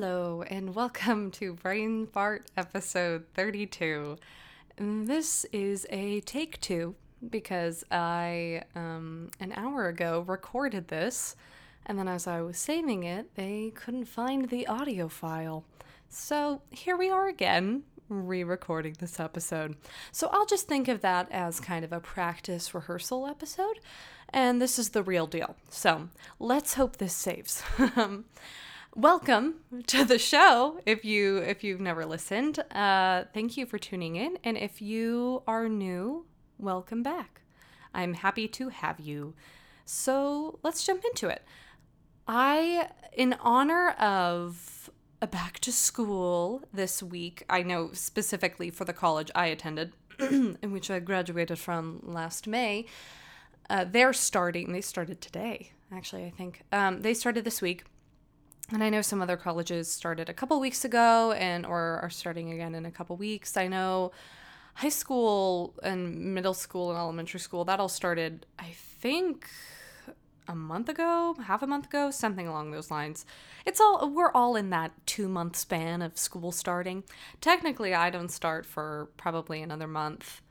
Hello, and welcome to Brain Fart episode 32. This is a take two because I, um, an hour ago, recorded this, and then as I was saving it, they couldn't find the audio file. So here we are again, re recording this episode. So I'll just think of that as kind of a practice rehearsal episode, and this is the real deal. So let's hope this saves. welcome to the show if you if you've never listened. Uh, thank you for tuning in and if you are new welcome back. I'm happy to have you. So let's jump into it. I in honor of a back to school this week i know specifically for the college i attended in which i graduated from last may uh, they're starting they started today actually i think. Um, they started this week and I know some other colleges started a couple weeks ago and or are starting again in a couple weeks. I know high school and middle school and elementary school that all started I think a month ago, half a month ago, something along those lines. It's all we're all in that 2 month span of school starting. Technically, I don't start for probably another month.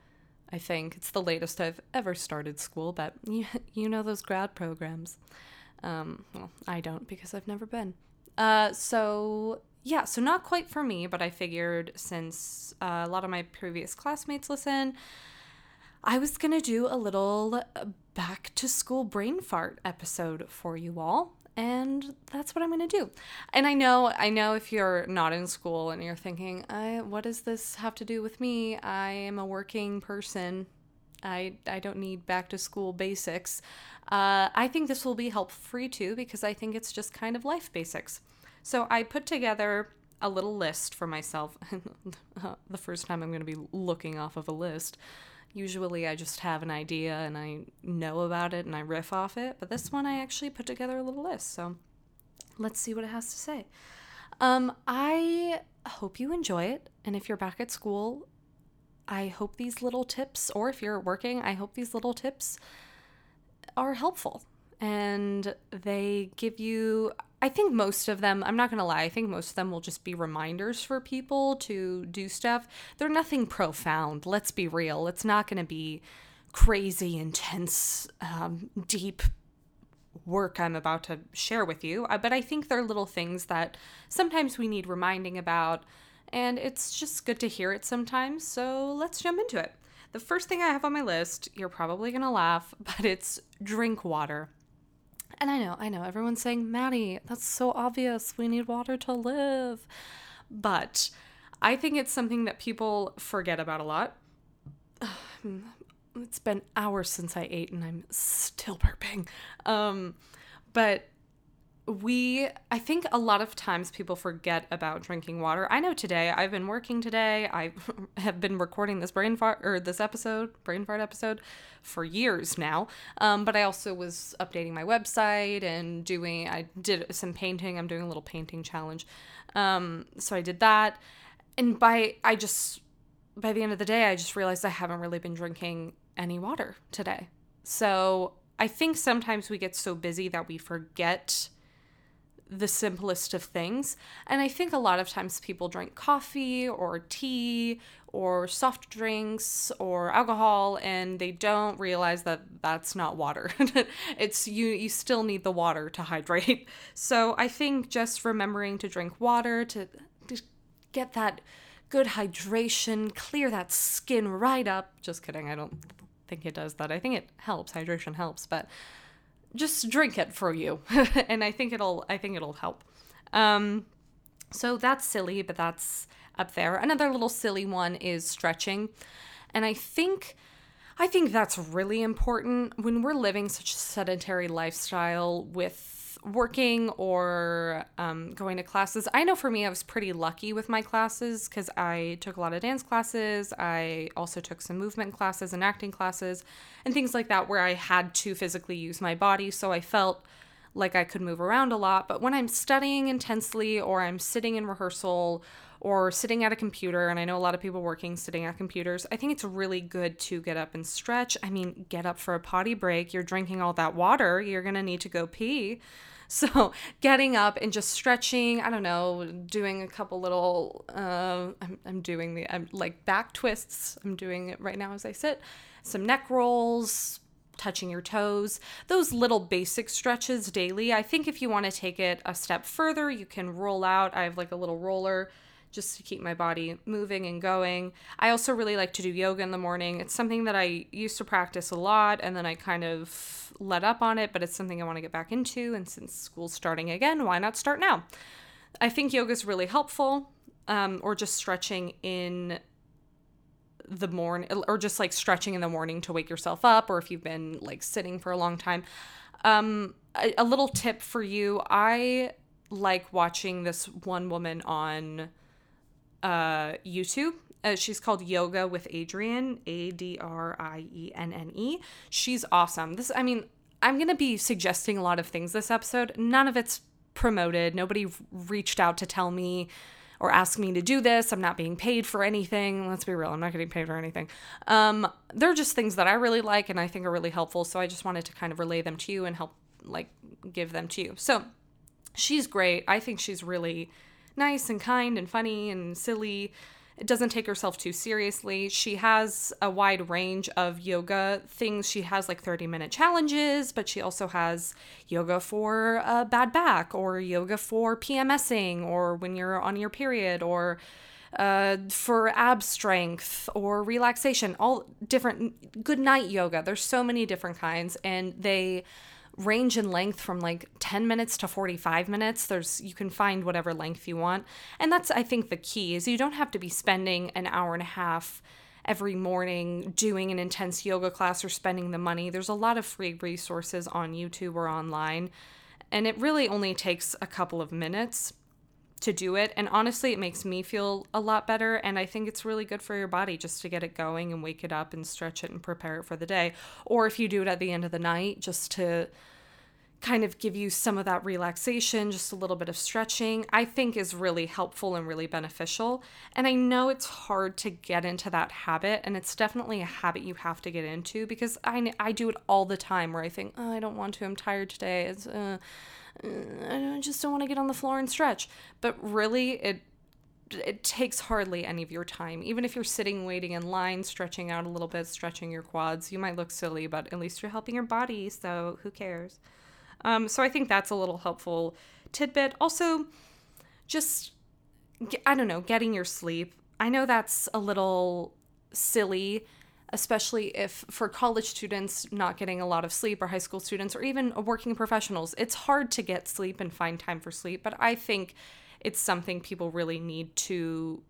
I think it's the latest I've ever started school, but you, you know those grad programs. Um, well, I don't because I've never been. Uh, so yeah, so not quite for me, but I figured since uh, a lot of my previous classmates listen, I was gonna do a little back to school brain fart episode for you all. And that's what I'm gonna do. And I know, I know if you're not in school and you're thinking, what does this have to do with me? I am a working person. I, I don't need back to school basics. Uh, I think this will be helpful for you too because I think it's just kind of life basics. So I put together a little list for myself. the first time I'm going to be looking off of a list. Usually I just have an idea and I know about it and I riff off it, but this one I actually put together a little list. So let's see what it has to say. Um, I hope you enjoy it. And if you're back at school, I hope these little tips, or if you're working, I hope these little tips are helpful and they give you I think most of them, I'm not to lie, I think most of them will just be reminders for people to do stuff. They're nothing profound. Let's be real. It's not to be crazy, intense, um, deep work I'm about to share with you. Uh, but I think they're little things that sometimes we need reminding about. And it's just good to hear it sometimes. So let's jump into it. The first thing I have on my list, you're probably to laugh, but it's drink water. And I know, I know, everyone's saying, Maddi, that's so obvious. We need water to live. But I think it's something that people forget about a lot. It's been hours since I ate and I'm still burping. Um, but we i think a lot of times people forget about drinking water. I know today i've been working today i have been recording this brain fart or this episode brain fart episode for years now. Um, but i also was updating my website and doing i did some painting i'm doing a little painting challenge. Um, so i did that. And by i just by the end of the day i just realized i haven't really been drinking any water today. So i think sometimes we get so busy that we forget the simplest of things. And I think a lot of times people drink coffee or tea or soft drinks or alcohol and they don't realize that that's not water. it's you you still need the water to hydrate. So I think just remembering to drink water to, to get that good hydration, clear that skin right up. Just kidding. I don't think it does that. I think it helps. Hydration helps, but just drink it for you. And i think it'll i think it'll help. Um so that's silly but that's up there. Another little silly one is stretching. And i think i think that's really important. When we're living such a sedentary lifestyle with working or um, going to classes. I know for me, I was pretty lucky with my classes because I took a lot of dance classes. I also took some movement classes and acting classes and things like that where I had to physically use my body. So I felt like I could move around a lot. But when I'm studying intensely or I'm sitting in rehearsal or sitting at a computer, and I know a lot of people working sitting at computers, I think it's really good to get up and stretch. I mean, get up for a potty break. You're drinking all that water, you're to need to go pee. So getting up and just stretching, I don't know, doing a couple little, uh, I'm, I'm doing the, I'm like back twists. I'm doing it right now as I sit. Some neck rolls, touching your toes, those little basic stretches daily. I think if you want to take it a step further, you can roll out. I have like a little roller just to keep my body moving and going. I also really like to do yoga in the morning. It's something that I used to practice a lot and then I kind of let up on it, but it's something I want to get back into. And since school's starting again, why not start now? I think yoga is really helpful, um, or just stretching in the morning, or just like stretching in the morning to wake yourself up, or if you've been like sitting for a long time. Um, a, a little tip for you I like watching this one woman on uh, YouTube. Uh, she's called Yoga with Adriene, A D R I E N N E. She's awesome. This, I mean, I'm going to be suggesting a lot of things this episode. None of it's promoted. Nobody reached out to tell me or ask me to do this. I'm not being paid for anything. Let's be real, I'm not getting paid for anything. Um, they're just things that I really like and I think are really helpful. So I just wanted to kind of relay them to you and help, like, give them to you. So she's great. I think she's really nice and kind and funny and silly. Doesn't take herself too seriously. She has a wide range of yoga things. She has like 30 minute challenges, but she also has yoga for a bad back or yoga for PMSing or when you're on your period or uh, for ab strength or relaxation, all different good night yoga. There's so many different kinds, and they range in length from like 10 minutes to 45 minutes. There's you can find whatever length you want. And that's i think the key is you don't have to be spending an hour and a half every morning doing an intense yoga class or spending the money. There's a lot of free resources on youtube or online and it really only takes a couple of minutes to do it. And honestly, it makes me feel a lot better. And I think it's really good for your body just to get it going and wake it up and stretch it and prepare it for the day. Or if you do it at the end of the night, just to kind of give you some of that relaxation, just a little bit of stretching, I think is really helpful and really beneficial. And I know it's hard to get into that habit, and it's definitely a habit you have to get into because I, I do it all the time where I think, oh, I don't want to, I'm tired today. It's, uh, I just don't want to get on the floor and stretch. But really, it it takes hardly any of your time. Even if you're sitting waiting in line, stretching out a little bit, stretching your quads, you might look silly, but at least you're helping your body, so who cares? Um, so I think that's a little helpful tidbit. Also, just, I don't know, getting your sleep. I know that's a little silly especially if for college students not getting a lot of sleep or high school students or even working professionals it's hard to get sleep and find time for sleep. But i think it's something people really need to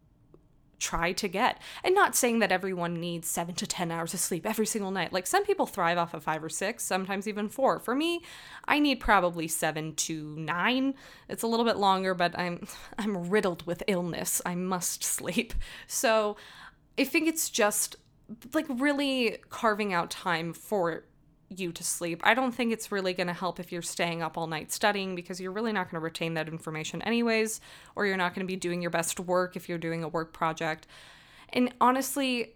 try to get. And not saying that everyone needs 7 to 10 hours of sleep every single night. Like some people thrive off of 5 or 6 sometimes even 4 for me i need probably 7 to 9 it's a little bit longer but i'm i'm riddled with illness. I must sleep. So i think it's just like really carving out time for you to sleep. I don't think it's really going to help if you're staying up all night studying because you're really not going to retain that information anyways, or you're not going to be doing your best work if you're doing a work project. And honestly,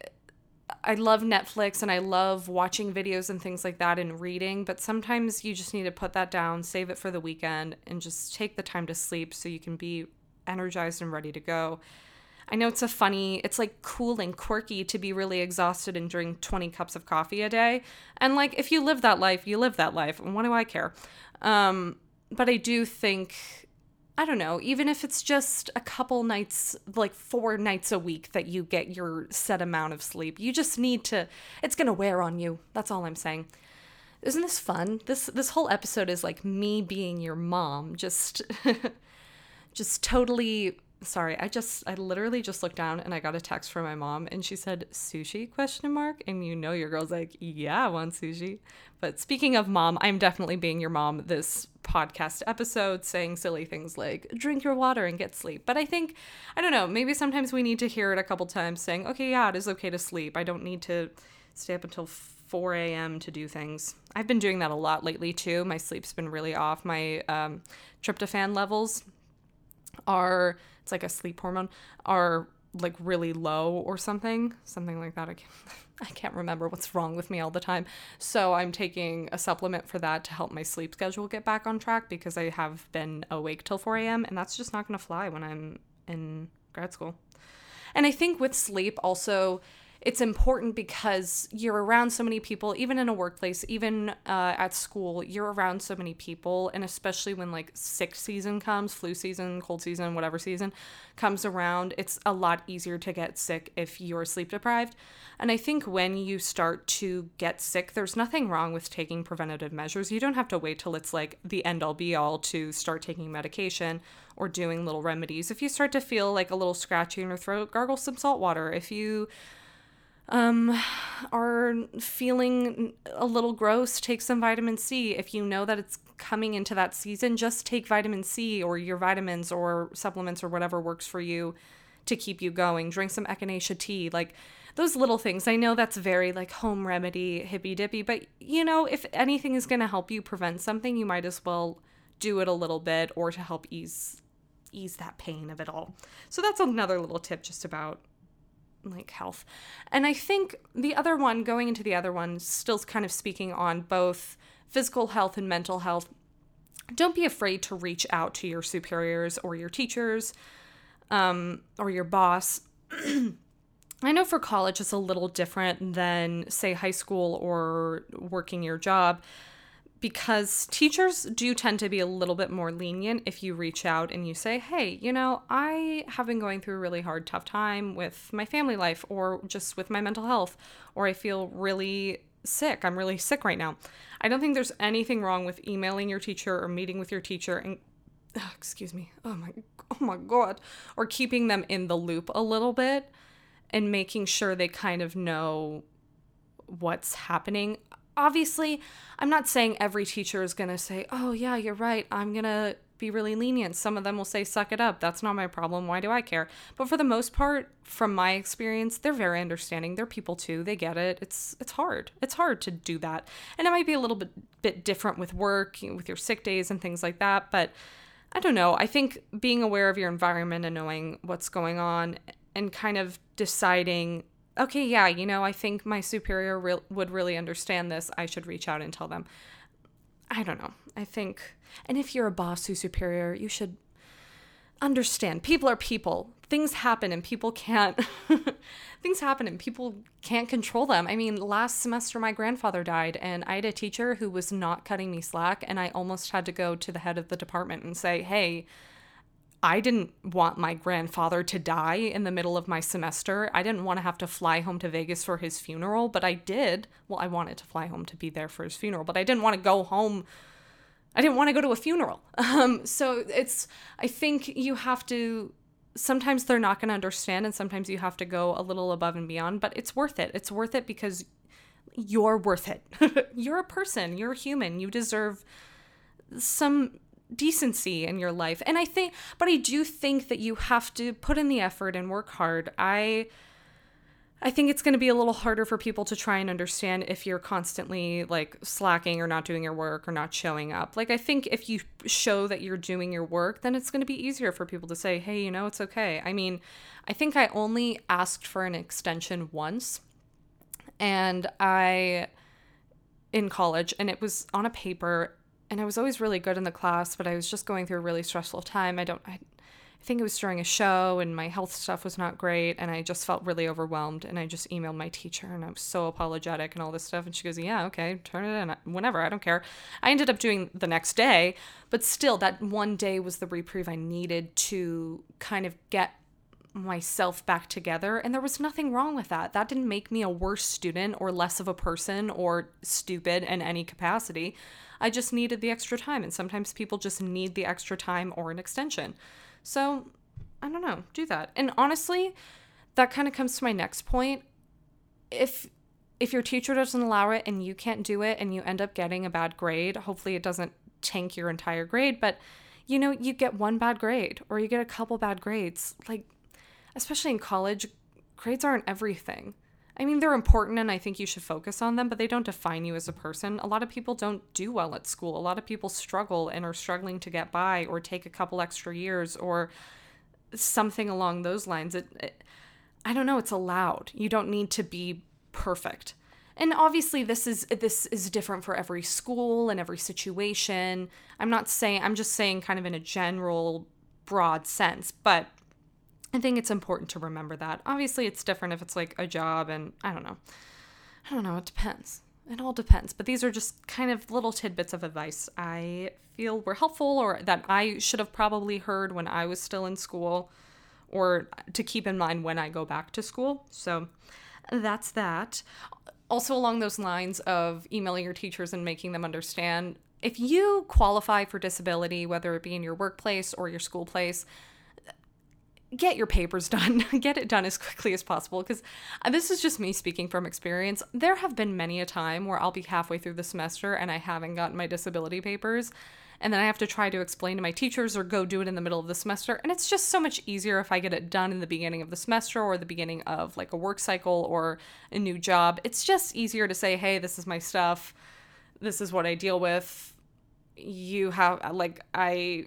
I love Netflix and I love watching videos and things like that and reading, but sometimes you just need to put that down, save it for the weekend, and just take the time to sleep so you can be energized and ready to go. I know it's a funny, it's like cool and quirky to be really exhausted and drink 20 cups of coffee a day. And like, if you live that life, you live that life. And what do I care? Um, but I do think, I don't know, even if it's just a couple nights, like four nights a week that you get your set amount of sleep, you just need to, it's going to wear on you. That's all I'm saying. Isn't this fun? This this whole episode is like me being your mom, just just totally sorry i just i literally just looked down and i got a text from my mom and she said sushi question mark and you know your girl's like yeah i want sushi but speaking of mom i'm definitely being your mom this podcast episode saying silly things like drink your water and get sleep but i think i don't know maybe sometimes we need to hear it a couple times saying okay yeah it is okay to sleep i don't need to stay up until 4 a.m. to do things. I've been doing that a lot lately too. My sleep's been really off. My um, tryptophan levels are, it's like a sleep hormone, are like really low or something, something like that. I can't, I can't remember what's wrong with me all the time. So I'm taking a supplement for that to help my sleep schedule get back on track because I have been awake till 4 a.m. and that's just not going to fly when I'm in grad school. And I think with sleep also, it's important because you're around so many people, even in a workplace, even uh, at school, you're around so many people. And especially when like sick season comes, flu season, cold season, whatever season comes around, it's a lot easier to get sick if you're sleep deprived. And I think when you start to get sick, there's nothing wrong with taking preventative measures. You don't have to wait till it's like the end all be all to start taking medication or doing little remedies. If you start to feel like a little scratchy in your throat, gargle some salt water. If you um, are feeling a little gross, take some vitamin C. If you know that it's coming into that season, just take vitamin C or your vitamins or supplements or whatever works for you to keep you going. Drink some echinacea tea. Like those little things. I know that's very like home remedy, hippy dippy, but you know, if anything is going to help you prevent something, you might as well do it a little bit or to help ease ease that pain of it all. So that's another little tip just about like health. And I think the other one, going into the other one, still kind of speaking on both physical health and mental health. Don't be afraid to reach out to your superiors or your teachers um, or your boss. I know for college it's a little different than, say, high school or working your job because teachers do tend to be a little bit more lenient if you reach out and you say, hey, you know, I have been going through a really hard, tough time with my family life or just with my mental health, or I feel really sick. I'm really sick right now. I don't think there's anything wrong with emailing your teacher or meeting with your teacher and oh, excuse me. Oh my oh my god, or keeping them in the loop a little bit and making sure they kind of know what's happening obviously, I'm not saying every teacher is going to say, oh, yeah, you're right. I'm going to be really lenient. Some of them will say, suck it up. That's not my problem. Why do I care? But for the most part, from my experience, they're very understanding. They're people too. They get it. It's it's hard. It's hard to do that. And it might be a little bit bit different with work, you know, with your sick days and things like that, but I don't know. I think being aware of your environment and knowing what's going on and kind of deciding okay, yeah, you know, I think my superior re- would really understand this. I should reach out and tell them. I don't know. I think, and if you're a boss who's superior, you should understand. People are people. Things happen and people can't, things happen and people can't control them. I mean, last semester my grandfather died and I had a teacher who was not cutting me slack and I almost had to go to the head of the department and say, hey, I didn't want my grandfather to die in the middle of my semester. I didn't want to have to fly home to Vegas for his funeral, but I did. Well, I wanted to fly home to be there for his funeral, but I didn't want to go home. I didn't want to go to a funeral. Um, so it's, I think you have to, sometimes they're not going to understand, and sometimes you have to go a little above and beyond, but it's worth it. It's worth it because you're worth it. you're a person, you're a human, you deserve some decency in your life. And I think, but I do think that you have to put in the effort and work hard. I. I think it's going to be a little harder for people to try and understand if you're constantly like slacking or not doing your work or not showing up. Like, I think if you show that you're doing your work, then it's going to be easier for people to say, hey, you know, it's okay. I mean, I think I only asked for an extension once and I, in college, and it was on a paper and I was always really good in the class, but I was just going through a really stressful time. I don't, I, I think it was during a show and my health stuff was not great and I just felt really overwhelmed and I just emailed my teacher and I was so apologetic and all this stuff and she goes, "Yeah, okay, turn it in whenever, I don't care." I ended up doing the next day, but still that one day was the reprieve I needed to kind of get myself back together and there was nothing wrong with that. That didn't make me a worse student or less of a person or stupid in any capacity. I just needed the extra time. And sometimes people just need the extra time or an extension. So I don't know, do that. And honestly, that kind of comes to my next point. If if your teacher doesn't allow it and you can't do it and you end up getting a bad grade, hopefully it doesn't tank your entire grade, but you know, you get one bad grade or you get a couple bad grades. Like especially in college, grades aren't everything. I mean, they're important and I think you should focus on them, but they don't define you as a person. A lot of people don't do well at school. A lot of people struggle and are struggling to get by or take a couple extra years or something along those lines. It, it I don't know, it's allowed. You don't need to be perfect. And obviously this is this is different for every school and every situation. I'm not saying I'm just saying kind of in a general broad sense, but I think it's important to remember that. Obviously, it's different if it's like a job, and I don't know. I don't know. It depends. It all depends. But these are just kind of little tidbits of advice I feel were helpful or that I should have probably heard when I was still in school or to keep in mind when I go back to school. So that's that. Also, along those lines of emailing your teachers and making them understand if you qualify for disability, whether it be in your workplace or your school place, get your papers done. get it done as quickly as possible because uh, this is just me speaking from experience. There have been many a time where I'll be halfway through the semester and I haven't gotten my disability papers. And then I have to try to explain to my teachers or go do it in the middle of the semester. And it's just so much easier if I get it done in the beginning of the semester or the beginning of like a work cycle or a new job. It's just easier to say, hey, this is my stuff. This is what I deal with. You have, like, I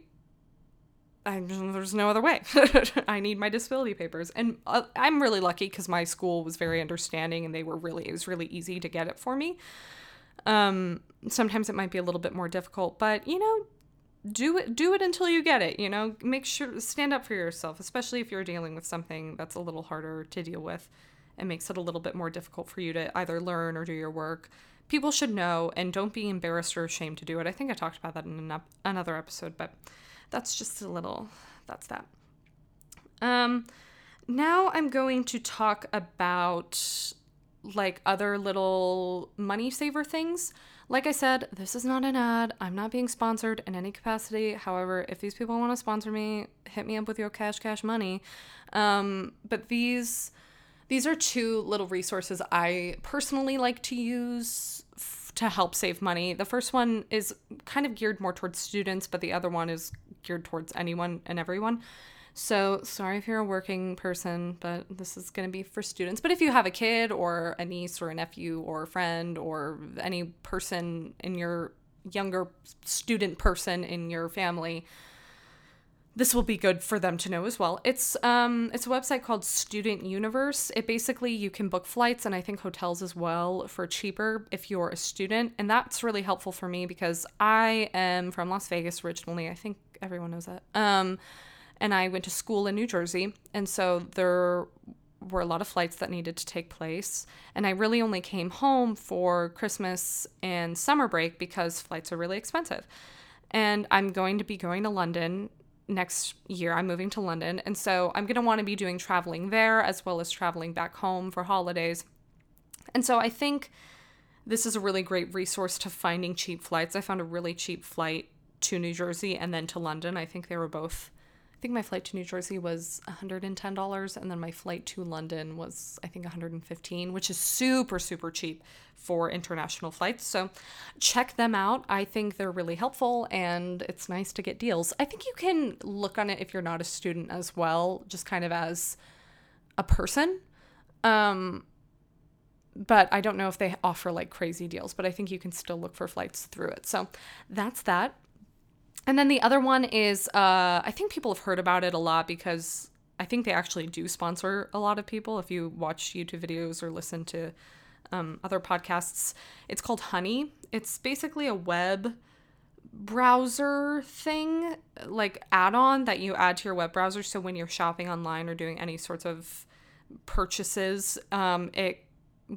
I, there's no other way. I need my disability papers. And uh, I'm really lucky because my school was very understanding and they were really, it was really easy to get it for me. Um, sometimes it might be a little bit more difficult, but you know, do it, do it until you get it, you know, make sure, stand up for yourself, especially if you're dealing with something that's a little harder to deal with. It makes it a little bit more difficult for you to either learn or do your work. People should know and don't be embarrassed or ashamed to do it. I think I talked about that in another episode, but that's just a little, that's that. Um, now I'm going to talk about like other little money saver things. Like I said, this is not an ad. I'm not being sponsored in any capacity. However, if these people want to sponsor me, hit me up with your cash cash money. Um, but these these are two little resources I personally like to use to help save money. The first one is kind of geared more towards students, but the other one is geared towards anyone and everyone. So, sorry if you're a working person, but this is going to be for students. But if you have a kid or a niece or a nephew or a friend or any person in your younger student person in your family this will be good for them to know as well. It's um it's a website called Student Universe. It basically you can book flights and I think hotels as well for cheaper if you're a student, and that's really helpful for me because I am from Las Vegas originally. I think everyone knows that. Um and I went to school in New Jersey, and so there were a lot of flights that needed to take place, and I really only came home for Christmas and summer break because flights are really expensive. And I'm going to be going to London next year. I'm moving to London. And so I'm going to want to be doing traveling there as well as traveling back home for holidays. And so I think this is a really great resource to finding cheap flights. I found a really cheap flight to New Jersey and then to London. I think they were both I think my flight to New Jersey was $110 and then my flight to London was I think 115, which is super super cheap for international flights. So check them out. I think they're really helpful and it's nice to get deals. I think you can look on it if you're not a student as well, just kind of as a person. Um but I don't know if they offer like crazy deals, but I think you can still look for flights through it. So that's that. And then the other one is uh, I think people have heard about it a lot because I think they actually do sponsor a lot of people. If you watch YouTube videos or listen to um, other podcasts, it's called Honey. It's basically a web browser thing, like add on that you add to your web browser. So when you're shopping online or doing any sorts of purchases, um, it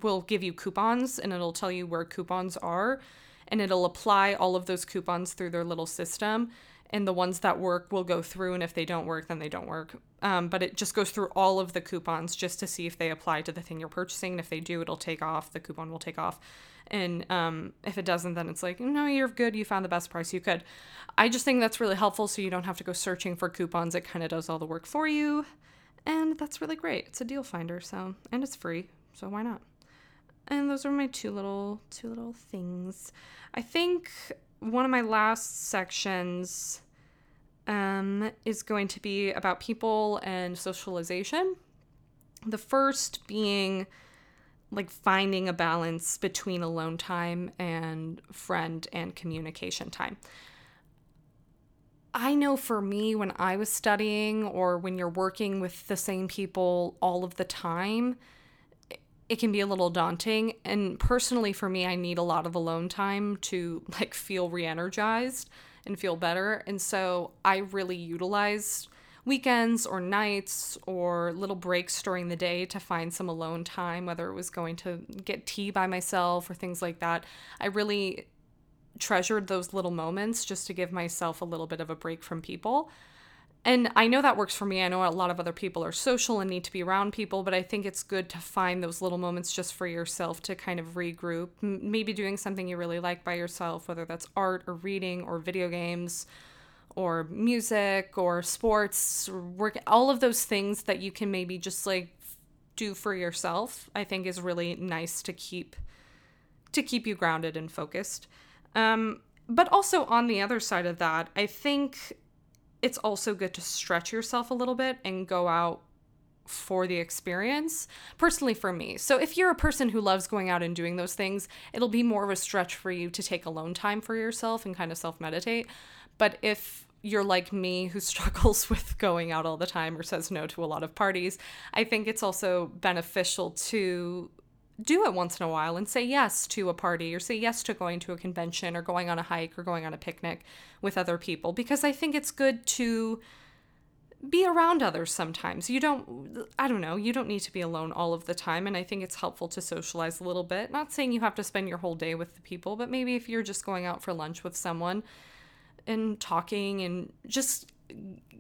will give you coupons and it'll tell you where coupons are and it'll apply all of those coupons through their little system. And the ones that work will go through and if they don't work then they don't work. Um, but it just goes through all of the coupons just to see if they apply to the thing you're purchasing. And if they do it'll take off the coupon will take off. And um, if it doesn't then it's like no you're good. You found the best price. You could. I just think that's really helpful so you don't have to go searching for coupons. It kind of does all the work for you. And that's really great. It's a deal finder so and it's free so why not and those are my two little two little things I think one of my last sections um, is going to be about people and socialization. The first being like finding a balance between alone time and friend and communication time. I know for me, when I was studying or when you're working with the same people all of the time, it can be a little daunting. And personally, for me, I need a lot of alone time to like feel re energized and feel better. And so I really utilized weekends or nights or little breaks during the day to find some alone time, whether it was going to get tea by myself or things like that. I really treasured those little moments just to give myself a little bit of a break from people. And I know that works for me. I know a lot of other people are social and need to be around people, but I think it's good to find those little moments just for yourself to kind of regroup. M- maybe doing something you really like by yourself, whether that's art or reading or video games or music or sports or work, all of those things that you can maybe just like do for yourself, I think is really nice to keep to keep you grounded and focused. Um, but also on the other side of that, I think it's also good to stretch yourself a little bit and go out for the experience personally for me. So if you're a person who loves going out and doing those things it'll be more of a stretch for you to take alone time for yourself and kind of self meditate but if you're like me who struggles with going out all the time or says no to a lot of parties i think it's also beneficial to do it once in a while and say yes to a party or say yes to going to a convention or going on a hike or going on a picnic with other people because I think it's good to be around others sometimes. You don't, I don't know, you don't need to be alone all of the time. And I think it's helpful to socialize a little bit. Not saying you have to spend your whole day with the people, but maybe if you're just going out for lunch with someone and talking and just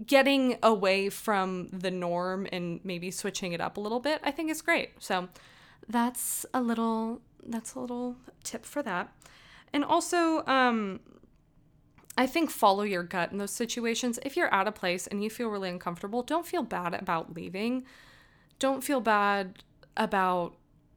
getting away from the norm and maybe switching it up a little bit, I think is great. So, that's a little that's a little tip for that. And also, um, I think follow your gut in those situations. If you're at a place and you feel really uncomfortable, don't feel bad about leaving. Don't feel bad about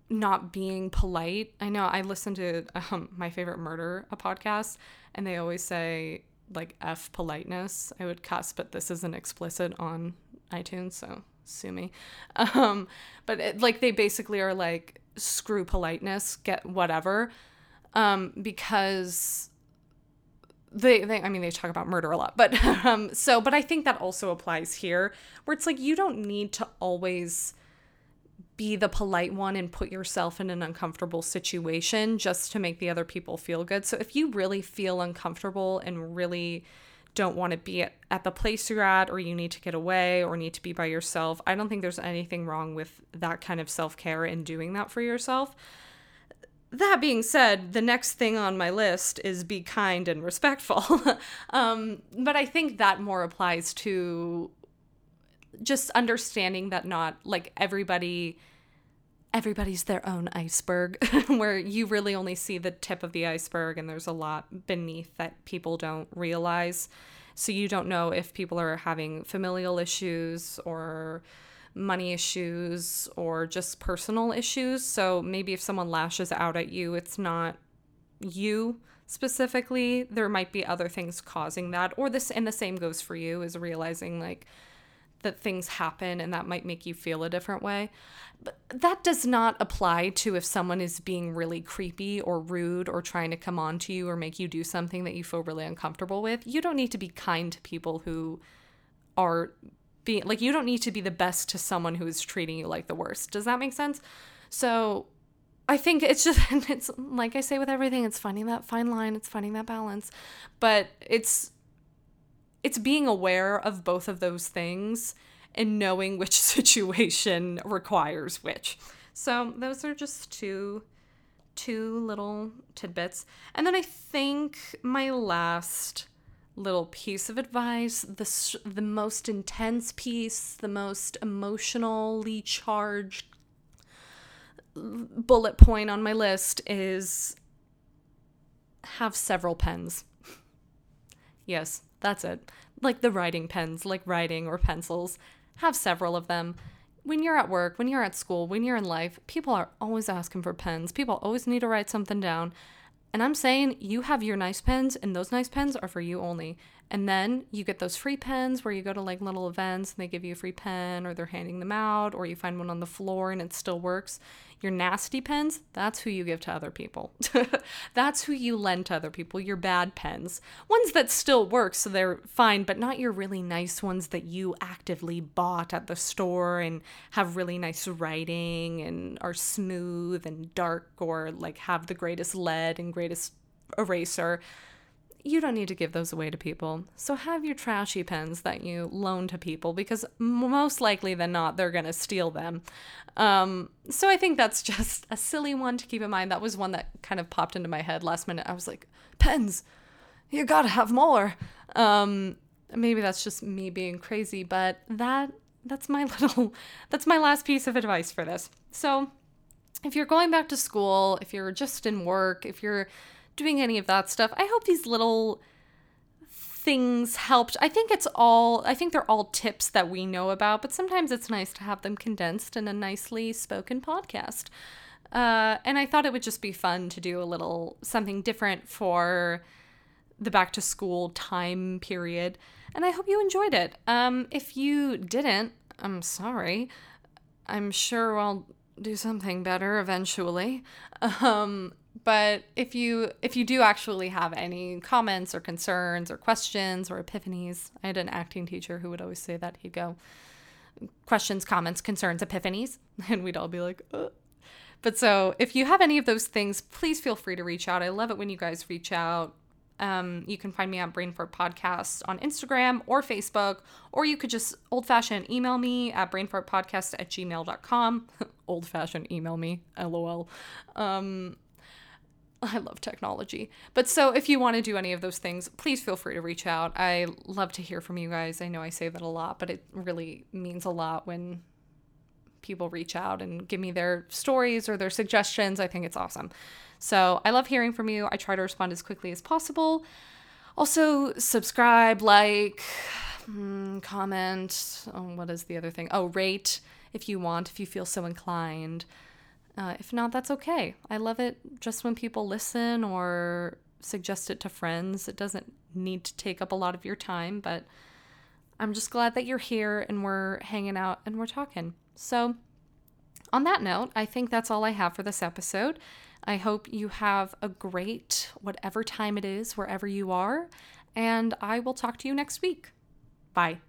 not being polite. I know I listen to um, my favorite murder a podcast, and they always say like f politeness. I would cuss, but this isn't explicit on iTunes, so sue me. Um, but it, like they basically are like screw politeness, get whatever, um, because they, they I mean they talk about murder a lot, but um, so but I think that also applies here, where it's like you don't need to always be the polite one and put yourself in an uncomfortable situation just to make the other people feel good. So if you really feel uncomfortable and really don't want to be at, at the place you're at or you need to get away or need to be by yourself. I don't think there's anything wrong with that kind of self care and doing that for yourself. That being said, the next thing on my list is be kind and respectful. um, but I think that more applies to just understanding that not like everybody everybody's their own iceberg where you really only see the tip of the iceberg and there's a lot beneath that people don't realize. So you don't know if people are having familial issues or money issues or just personal issues. So maybe if someone lashes out at you it's not you specifically. There might be other things causing that or this and the same goes for you is realizing like that things happen and that might make you feel a different way. But that does not apply to if someone is being really creepy or rude or trying to come on to you or make you do something that you feel really uncomfortable with. You don't need to be kind to people who are being like you don't need to be the best to someone who is treating you like the worst. Does that make sense? So I think it's just it's like I say with everything, it's finding that fine line, it's finding that balance. But it's it's being aware of both of those things and knowing which situation requires which. So those are just two two little tidbits. And then I think my last little piece of advice, the the most intense piece, the most emotionally charged bullet point on my list is have several pens. yes, that's it. Like the writing pens, like writing or pencils. Have several of them. When you're at work, when you're at school, when you're in life, people are always asking for pens. People always need to write something down. And I'm saying you have your nice pens, and those nice pens are for you only. And then you get those free pens where you go to like little events and they give you a free pen or they're handing them out or you find one on the floor and it still works. Your nasty pens, that's who you give to other people. that's who you lend to other people, your bad pens. Ones that still work, so they're fine, but not your really nice ones that you actively bought at the store and have really nice writing and are smooth and dark or like have the greatest lead and greatest eraser you don't need to give those away to people. So have your trashy pens that you loan to people because most likely than not, they're going to steal them. Um, so I think that's just a silly one to keep in mind. That was one that kind of popped into my head last minute. I was like, pens, you got to have more. Um, maybe that's just me being crazy, but that that's my little that's my last piece of advice for this. So if you're going back to school, if you're just in work, if you're doing any of that stuff. I hope these little things helped. I think it's all, I think they're all tips that we know about, but sometimes it's nice to have them condensed in a nicely spoken podcast. Uh, and I thought it would just be fun to do a little something different for the back to school time period. And I hope you enjoyed it. Um, if you didn't, I'm sorry. I'm sure I'll do something better eventually. Um, but if you if you do actually have any comments or concerns or questions or epiphanies i had an acting teacher who would always say that he'd go questions comments concerns epiphanies and we'd all be like Ugh. but so if you have any of those things please feel free to reach out i love it when you guys reach out um, you can find me on Brain Fart Podcast on Instagram or Facebook, or you could just old fashioned email me at brainfartpodcast at gmail.com. old fashioned email me, lol. Um, I love technology. But so if you want to do any of those things, please feel free to reach out. I love to hear from you guys. I know I say that a lot, but it really means a lot when people reach out and give me their stories or their suggestions. I think it's awesome. So I love hearing from you. I try to respond as quickly as possible. Also, subscribe, like, mm, comment. Oh, what is the other thing? Oh, rate if you want, if you feel so inclined. Uh, if not, that's okay. I love it just when people listen or suggest it to friends. It doesn't need to take up a lot of your time, but I'm just glad that you're here and we're hanging out and we're talking. So, on that note, I think that's all I have for this episode. I hope you have a great whatever time it is, wherever you are, and I will talk to you next week. Bye.